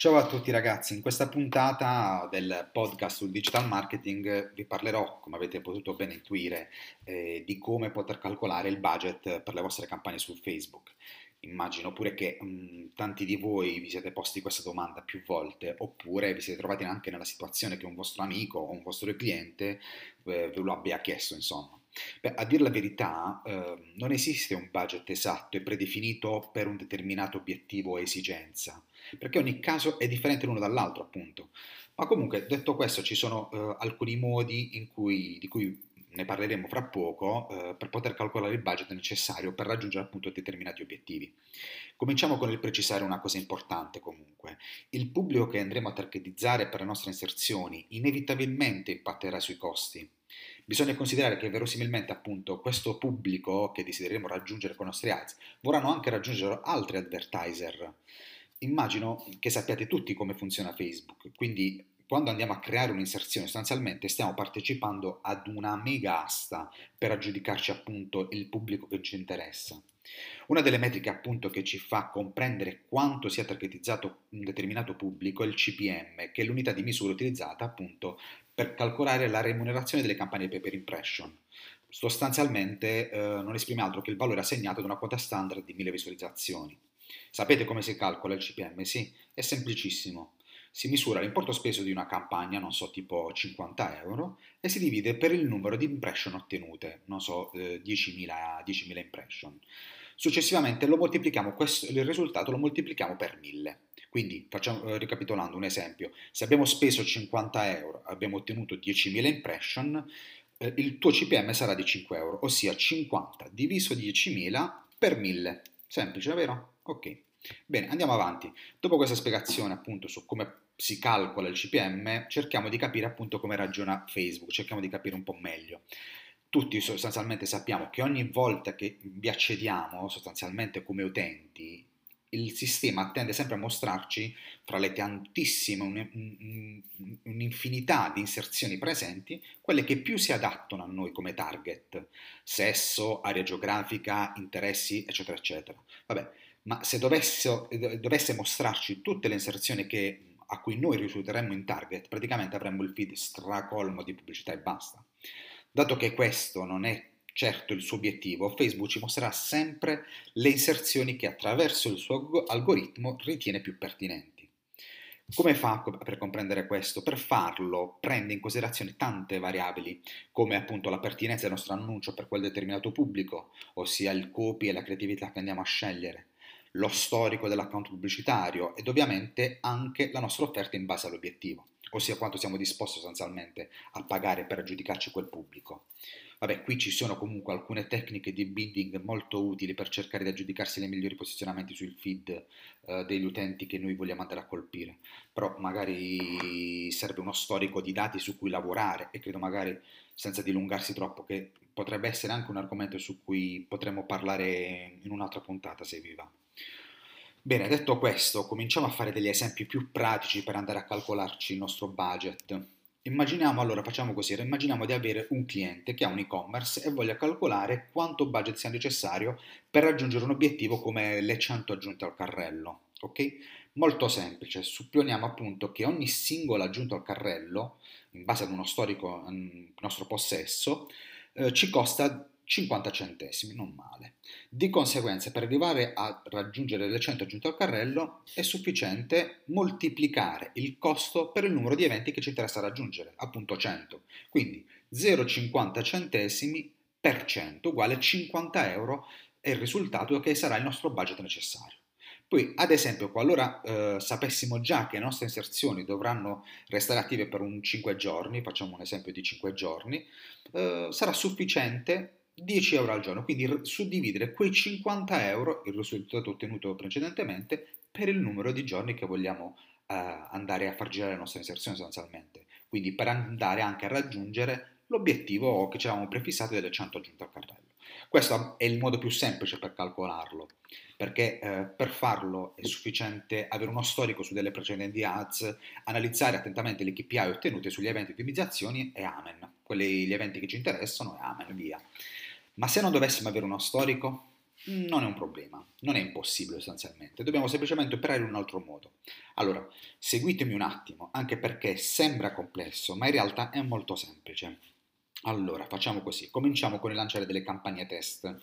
Ciao a tutti ragazzi, in questa puntata del podcast sul digital marketing vi parlerò, come avete potuto ben intuire, eh, di come poter calcolare il budget per le vostre campagne su Facebook. Immagino pure che mh, tanti di voi vi siete posti questa domanda più volte, oppure vi siete trovati anche nella situazione che un vostro amico o un vostro cliente eh, ve lo abbia chiesto, insomma. Beh, a dire la verità, eh, non esiste un budget esatto e predefinito per un determinato obiettivo o esigenza, perché ogni caso è differente l'uno dall'altro, appunto. Ma comunque, detto questo, ci sono eh, alcuni modi cui, di cui ne parleremo fra poco, eh, per poter calcolare il budget necessario per raggiungere appunto determinati obiettivi. Cominciamo con il precisare una cosa importante comunque. Il pubblico che andremo a targetizzare per le nostre inserzioni inevitabilmente impatterà sui costi. Bisogna considerare che verosimilmente appunto questo pubblico che desidereremo raggiungere con i nostri ads vorranno anche raggiungere altri advertiser. Immagino che sappiate tutti come funziona Facebook, quindi quando andiamo a creare un'inserzione sostanzialmente stiamo partecipando ad una mega asta per aggiudicarci appunto il pubblico che ci interessa. Una delle metriche appunto che ci fa comprendere quanto sia targetizzato un determinato pubblico è il CPM, che è l'unità di misura utilizzata appunto per calcolare la remunerazione delle campagne pay per impression. Sostanzialmente eh, non esprime altro che il valore assegnato ad una quota standard di 1000 visualizzazioni. Sapete come si calcola il CPM? Sì, è semplicissimo. Si misura l'importo speso di una campagna, non so, tipo 50 euro, e si divide per il numero di impression ottenute, non so, eh, 10.000, 10.000 impression. Successivamente lo moltiplichiamo, questo, il risultato lo moltiplichiamo per 1000. Quindi, facciamo, eh, ricapitolando un esempio, se abbiamo speso 50 euro, abbiamo ottenuto 10.000 impression, eh, il tuo CPM sarà di 5 euro, ossia 50 diviso 10.000 per 1000. Semplice, vero? Ok. Bene, andiamo avanti. Dopo questa spiegazione appunto su come si calcola il CPM, cerchiamo di capire appunto come ragiona Facebook, cerchiamo di capire un po' meglio tutti sostanzialmente sappiamo che ogni volta che vi accediamo sostanzialmente come utenti, il sistema tende sempre a mostrarci fra le tantissime, un'infinità di inserzioni presenti, quelle che più si adattano a noi come target, sesso, area geografica, interessi, eccetera, eccetera. Vabbè, ma se dovesse, dovesse mostrarci tutte le inserzioni che, a cui noi risulteremmo in target, praticamente avremmo il feed stracolmo di pubblicità e basta. Dato che questo non è certo il suo obiettivo, Facebook ci mostrerà sempre le inserzioni che attraverso il suo algoritmo ritiene più pertinenti. Come fa per comprendere questo? Per farlo prende in considerazione tante variabili, come appunto la pertinenza del nostro annuncio per quel determinato pubblico, ossia il copy e la creatività che andiamo a scegliere, lo storico dell'account pubblicitario ed ovviamente anche la nostra offerta in base all'obiettivo ossia quanto siamo disposti sostanzialmente a pagare per aggiudicarci quel pubblico. Vabbè, qui ci sono comunque alcune tecniche di bidding molto utili per cercare di aggiudicarsi nei migliori posizionamenti sul feed eh, degli utenti che noi vogliamo andare a colpire, però magari serve uno storico di dati su cui lavorare e credo magari senza dilungarsi troppo che potrebbe essere anche un argomento su cui potremmo parlare in un'altra puntata se vi va. Bene, detto questo, cominciamo a fare degli esempi più pratici per andare a calcolarci il nostro budget. Immaginiamo allora, facciamo così, immaginiamo di avere un cliente che ha un e-commerce e voglia calcolare quanto budget sia necessario per raggiungere un obiettivo come le 100 aggiunte al carrello. Ok? Molto semplice, supponiamo appunto che ogni singolo aggiunto al carrello, in base ad uno storico in nostro possesso, eh, ci costa 50 centesimi, non male. Di conseguenza, per arrivare a raggiungere le 100 aggiunte al carrello, è sufficiente moltiplicare il costo per il numero di eventi che ci interessa raggiungere, appunto 100. Quindi 0,50 centesimi per 100 uguale 50 euro è il risultato che sarà il nostro budget necessario. Poi, ad esempio, qualora eh, sapessimo già che le nostre inserzioni dovranno restare attive per un 5 giorni, facciamo un esempio di 5 giorni, eh, sarà sufficiente 10 euro al giorno, quindi suddividere quei 50 euro, il risultato ottenuto precedentemente, per il numero di giorni che vogliamo eh, andare a far girare la nostra inserzione sostanzialmente. Quindi per andare anche a raggiungere l'obiettivo che ci avevamo prefissato delle 100 aggiunte al carrello. Questo è il modo più semplice per calcolarlo, perché eh, per farlo è sufficiente avere uno storico su delle precedenti ads, analizzare attentamente le KPI ottenute sugli eventi di ottimizzazione e amen, quelli gli eventi che ci interessano e amen, via. Ma se non dovessimo avere uno storico, non è un problema, non è impossibile sostanzialmente, dobbiamo semplicemente operare in un altro modo. Allora, seguitemi un attimo, anche perché sembra complesso, ma in realtà è molto semplice. Allora, facciamo così, cominciamo con il lanciare delle campagne test.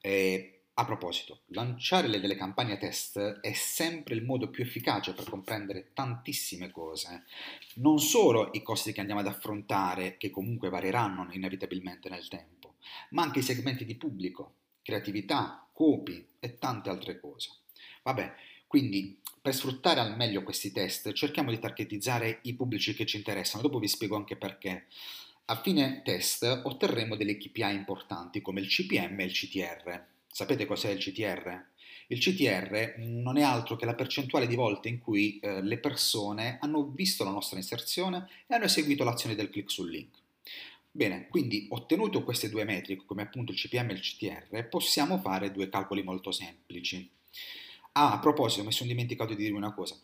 Eh, a proposito, lanciare delle campagne test è sempre il modo più efficace per comprendere tantissime cose, non solo i costi che andiamo ad affrontare, che comunque varieranno inevitabilmente nel tempo, ma anche i segmenti di pubblico, creatività, copy e tante altre cose. Vabbè, quindi per sfruttare al meglio questi test cerchiamo di targetizzare i pubblici che ci interessano, dopo vi spiego anche perché. A fine test otterremo delle KPI importanti come il CPM e il CTR. Sapete cos'è il CTR? Il CTR non è altro che la percentuale di volte in cui eh, le persone hanno visto la nostra inserzione e hanno eseguito l'azione del click sul link. Bene, quindi ottenuto queste due metriche, come appunto il CPM e il CTR, possiamo fare due calcoli molto semplici. Ah, a proposito, mi sono dimenticato di dirvi una cosa.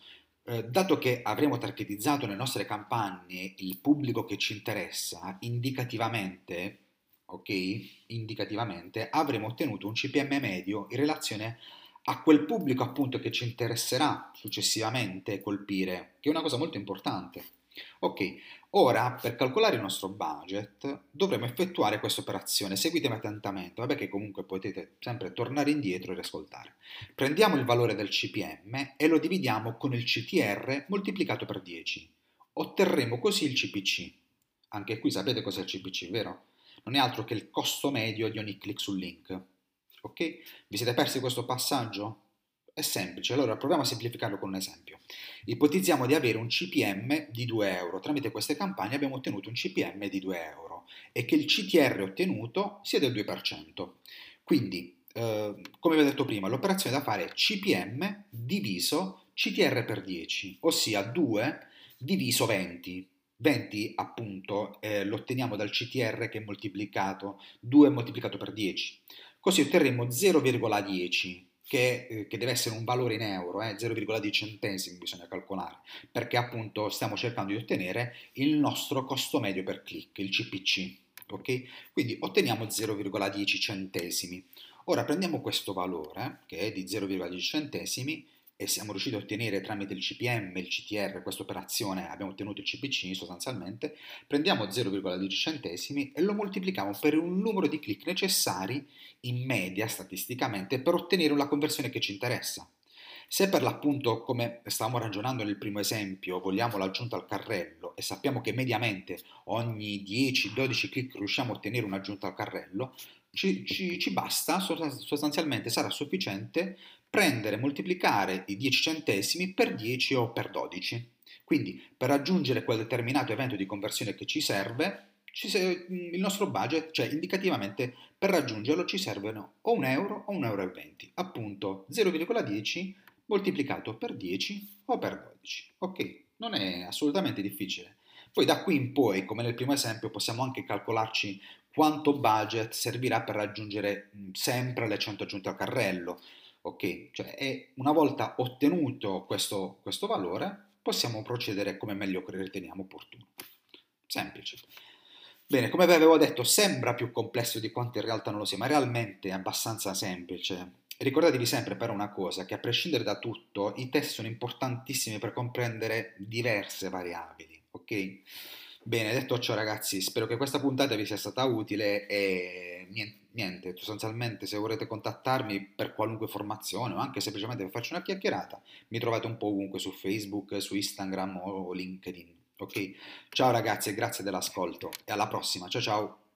Eh, dato che avremo targetizzato nelle nostre campagne il pubblico che ci interessa, indicativamente, ok? Indicativamente avremo ottenuto un CPM medio in relazione a quel pubblico appunto che ci interesserà successivamente colpire, che è una cosa molto importante. Ok, ora per calcolare il nostro budget dovremo effettuare questa operazione, seguitemi attentamente, vabbè che comunque potete sempre tornare indietro e riascoltare. Prendiamo il valore del CPM e lo dividiamo con il CTR moltiplicato per 10. Otterremo così il CPC. Anche qui sapete cos'è il CPC, vero? Non è altro che il costo medio di ogni click sul link. Ok? Vi siete persi questo passaggio? È semplice, allora proviamo a semplificarlo con un esempio. Ipotizziamo di avere un CPM di 2 euro, tramite queste campagne abbiamo ottenuto un CPM di 2 euro e che il CTR ottenuto sia del 2%. Quindi, eh, come vi ho detto prima, l'operazione da fare è CPM diviso CTR per 10, ossia 2 diviso 20. 20 appunto eh, lo otteniamo dal CTR che è moltiplicato 2 moltiplicato per 10. Così otterremo 0,10 che, eh, che, deve essere un valore in euro, eh, 0,10 centesimi bisogna calcolare, perché appunto stiamo cercando di ottenere il nostro costo medio per click, il CPC. Ok? Quindi otteniamo 0,10 centesimi. Ora prendiamo questo valore, che è di 0,10 centesimi, e siamo riusciti a ottenere tramite il CPM e il CTR questa operazione, abbiamo ottenuto il CPC sostanzialmente, prendiamo 0,10 centesimi e lo moltiplichiamo per un numero di click necessari in media statisticamente per ottenere la conversione che ci interessa. Se per l'appunto, come stavamo ragionando nel primo esempio, vogliamo l'aggiunta al carrello e sappiamo che mediamente ogni 10-12 click riusciamo a ottenere un'aggiunta al carrello, ci, ci, ci basta, sostanzialmente sarà sufficiente prendere e moltiplicare i 10 centesimi per 10 o per 12. Quindi per raggiungere quel determinato evento di conversione che ci serve, ci se, il nostro budget, cioè indicativamente per raggiungerlo ci servono o un euro o un euro 20, appunto 0,10 moltiplicato per 10 o per 12. Ok, non è assolutamente difficile. Poi da qui in poi, come nel primo esempio, possiamo anche calcolarci quanto budget servirà per raggiungere sempre le 100 aggiunte al carrello. Ok, cioè una volta ottenuto questo, questo valore possiamo procedere come meglio riteniamo opportuno. Semplice. Bene, come vi avevo detto, sembra più complesso di quanto in realtà non lo sia, ma realmente è abbastanza semplice. Ricordatevi sempre però una cosa, che a prescindere da tutto, i test sono importantissimi per comprendere diverse variabili, ok? Bene, detto ciò ragazzi, spero che questa puntata vi sia stata utile e niente, sostanzialmente se volete contattarmi per qualunque formazione o anche semplicemente per farci una chiacchierata, mi trovate un po' ovunque su Facebook, su Instagram o LinkedIn. Ok? Ciao ragazzi e grazie dell'ascolto e alla prossima. Ciao ciao.